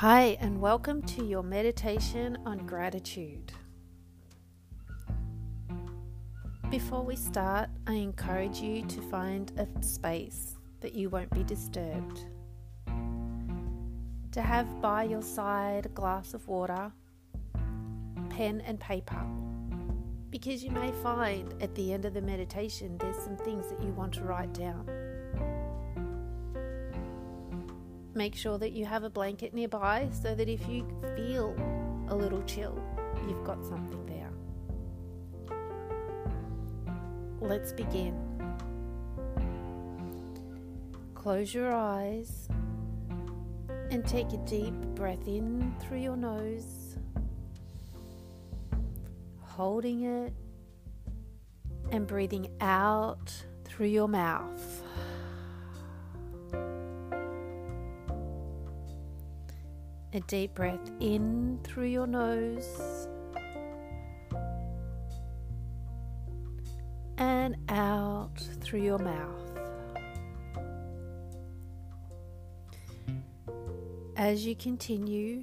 Hi, and welcome to your meditation on gratitude. Before we start, I encourage you to find a space that you won't be disturbed. To have by your side a glass of water, pen and paper, because you may find at the end of the meditation there's some things that you want to write down. Make sure that you have a blanket nearby so that if you feel a little chill, you've got something there. Let's begin. Close your eyes and take a deep breath in through your nose, holding it and breathing out through your mouth. A deep breath in through your nose and out through your mouth. As you continue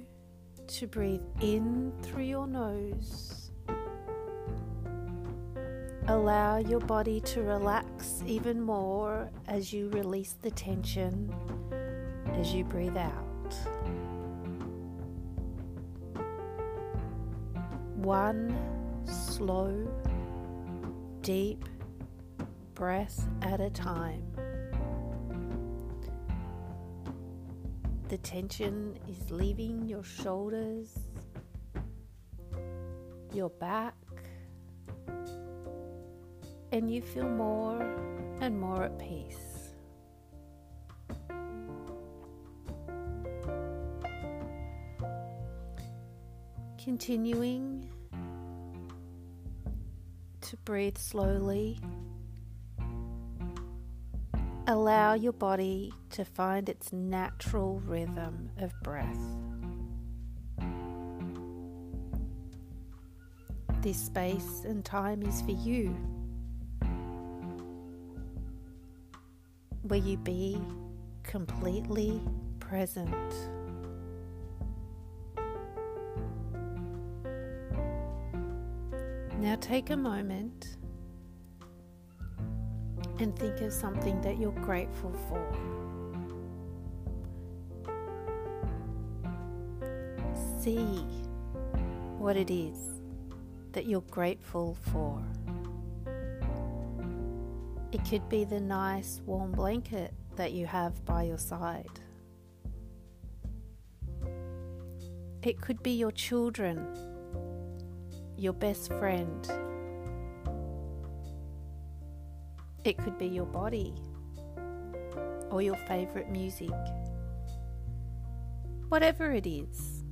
to breathe in through your nose, allow your body to relax even more as you release the tension as you breathe out. One slow, deep breath at a time. The tension is leaving your shoulders, your back, and you feel more and more at peace. Continuing to breathe slowly. Allow your body to find its natural rhythm of breath. This space and time is for you, where you be completely present. Now take a moment and think of something that you're grateful for. See what it is that you're grateful for. It could be the nice warm blanket that you have by your side. It could be your children your best friend. It could be your body or your favorite music. Whatever it is,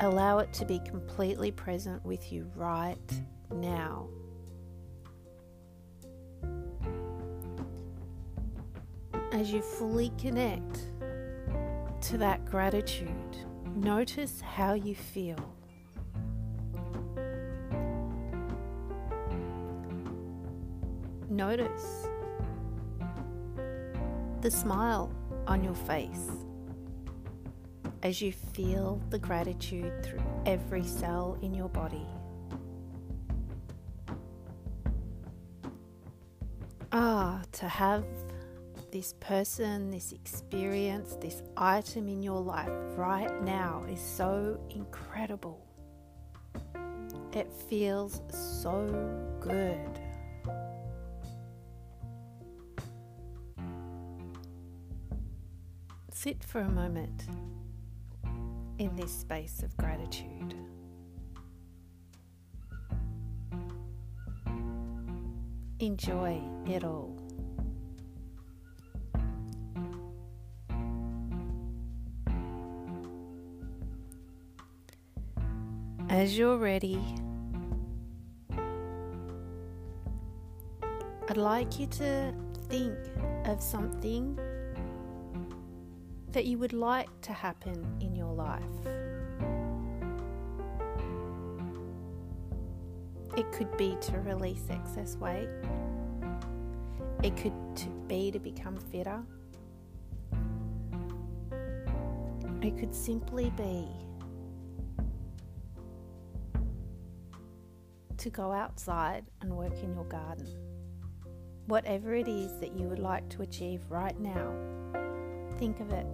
allow it to be completely present with you right now. As you fully connect to that gratitude, notice how you feel. Notice the smile on your face as you feel the gratitude through every cell in your body. Ah, to have this person, this experience, this item in your life right now is so incredible. It feels so good. Sit for a moment in this space of gratitude. Enjoy it all. As you're ready, I'd like you to think of something that you would like to happen in your life. It could be to release excess weight. It could be to become fitter. It could simply be to go outside and work in your garden. Whatever it is that you would like to achieve right now, think of it.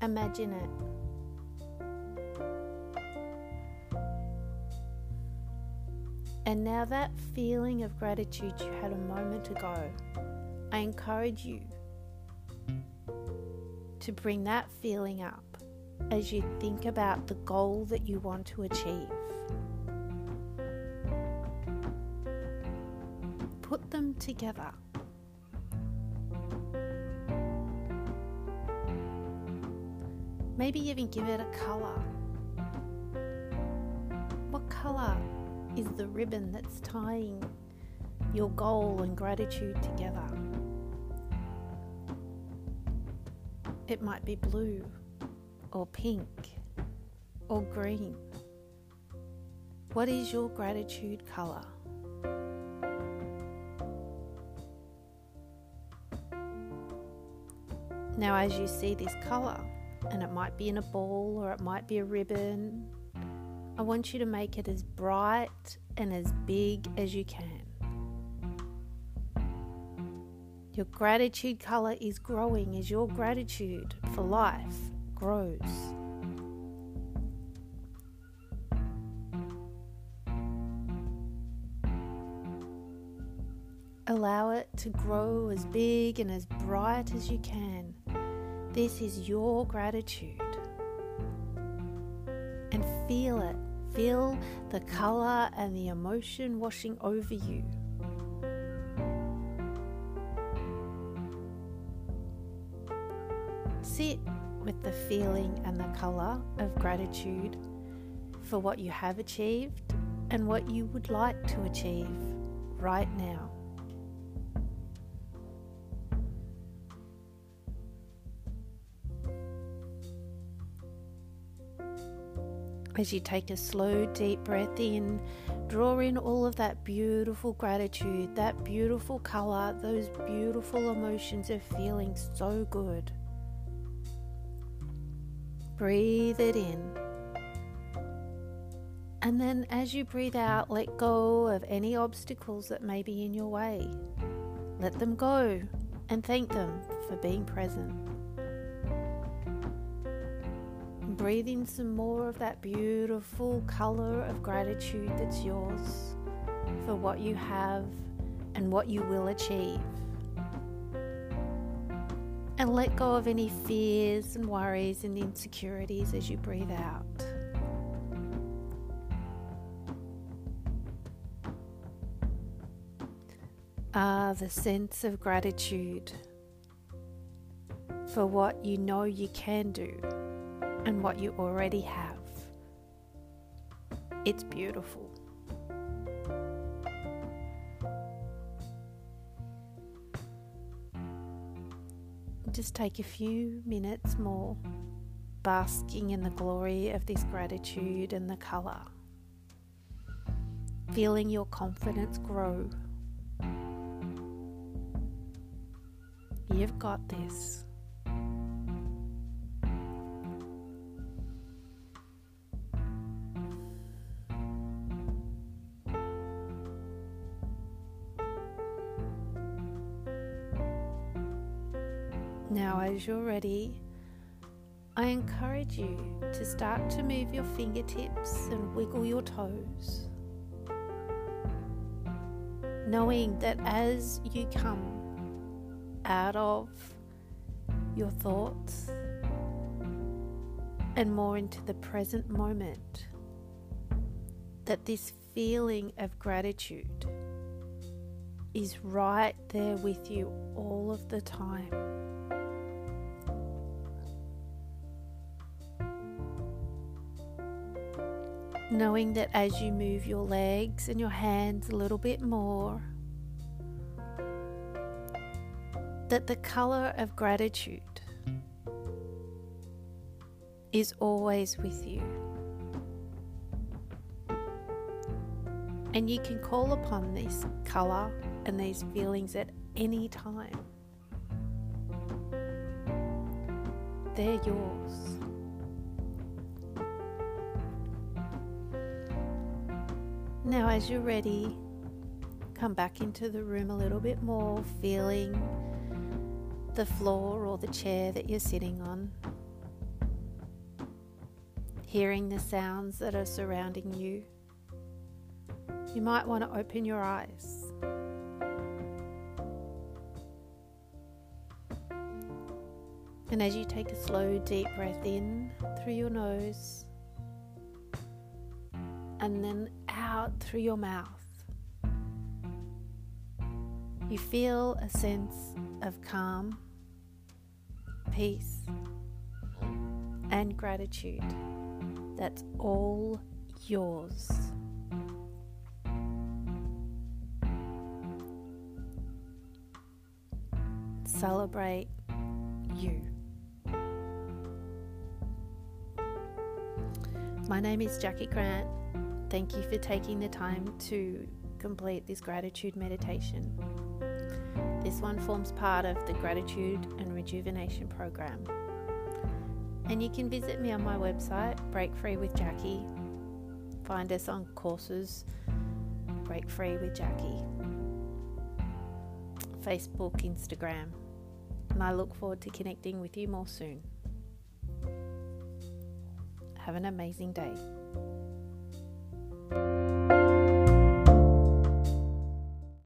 Imagine it. And now, that feeling of gratitude you had a moment ago, I encourage you to bring that feeling up as you think about the goal that you want to achieve. Put them together. Maybe even give it a colour. What colour is the ribbon that's tying your goal and gratitude together. It might be blue or pink or green. What is your gratitude colour? Now, as you see this colour, and it might be in a ball or it might be a ribbon I want you to make it as bright and as big as you can. Your gratitude color is growing as your gratitude for life grows. Allow it to grow as big and as bright as you can. This is your gratitude. And feel it Feel the color and the emotion washing over you. Sit with the feeling and the color of gratitude for what you have achieved and what you would like to achieve right now. As you take a slow, deep breath in, draw in all of that beautiful gratitude, that beautiful color, those beautiful emotions of feeling so good. Breathe it in. And then as you breathe out, let go of any obstacles that may be in your way. Let them go and thank them for being present breathe in some more of that beautiful color of gratitude that's yours for what you have and what you will achieve. And let go of any fears and worries and insecurities as you breathe out. Ah, the sense of gratitude for what you know you can do and what you already have. It's beautiful. Just take a few minutes more basking in the glory of this gratitude and the colour, feeling your confidence grow. You've got this. As you're ready, I encourage you to start to move your fingertips and wiggle your toes, knowing that as you come out of your thoughts and more into the present moment, that this feeling of gratitude is right there with you all of the time. Knowing that as you move your legs and your hands a little bit more, that the color of gratitude is always with you. And you can call upon this color and these feelings at any time. they're yours. Now, as you're ready, come back into the room a little bit more, feeling the floor or the chair that you're sitting on, hearing the sounds that are surrounding you. You might want to open your eyes. And as you take a slow, deep breath in through your nose and then out through your mouth, you feel a sense of calm, peace, and gratitude that's all yours. Celebrate you. My name is Jackie Grant. Thank you for taking the time to complete this gratitude meditation. This one forms part of the Gratitude and Rejuvenation Program. And you can visit me on my website, Break Free with Jackie. Find us on courses, Break Free with Jackie, Facebook, Instagram. And I look forward to connecting with you more soon. Have an amazing day.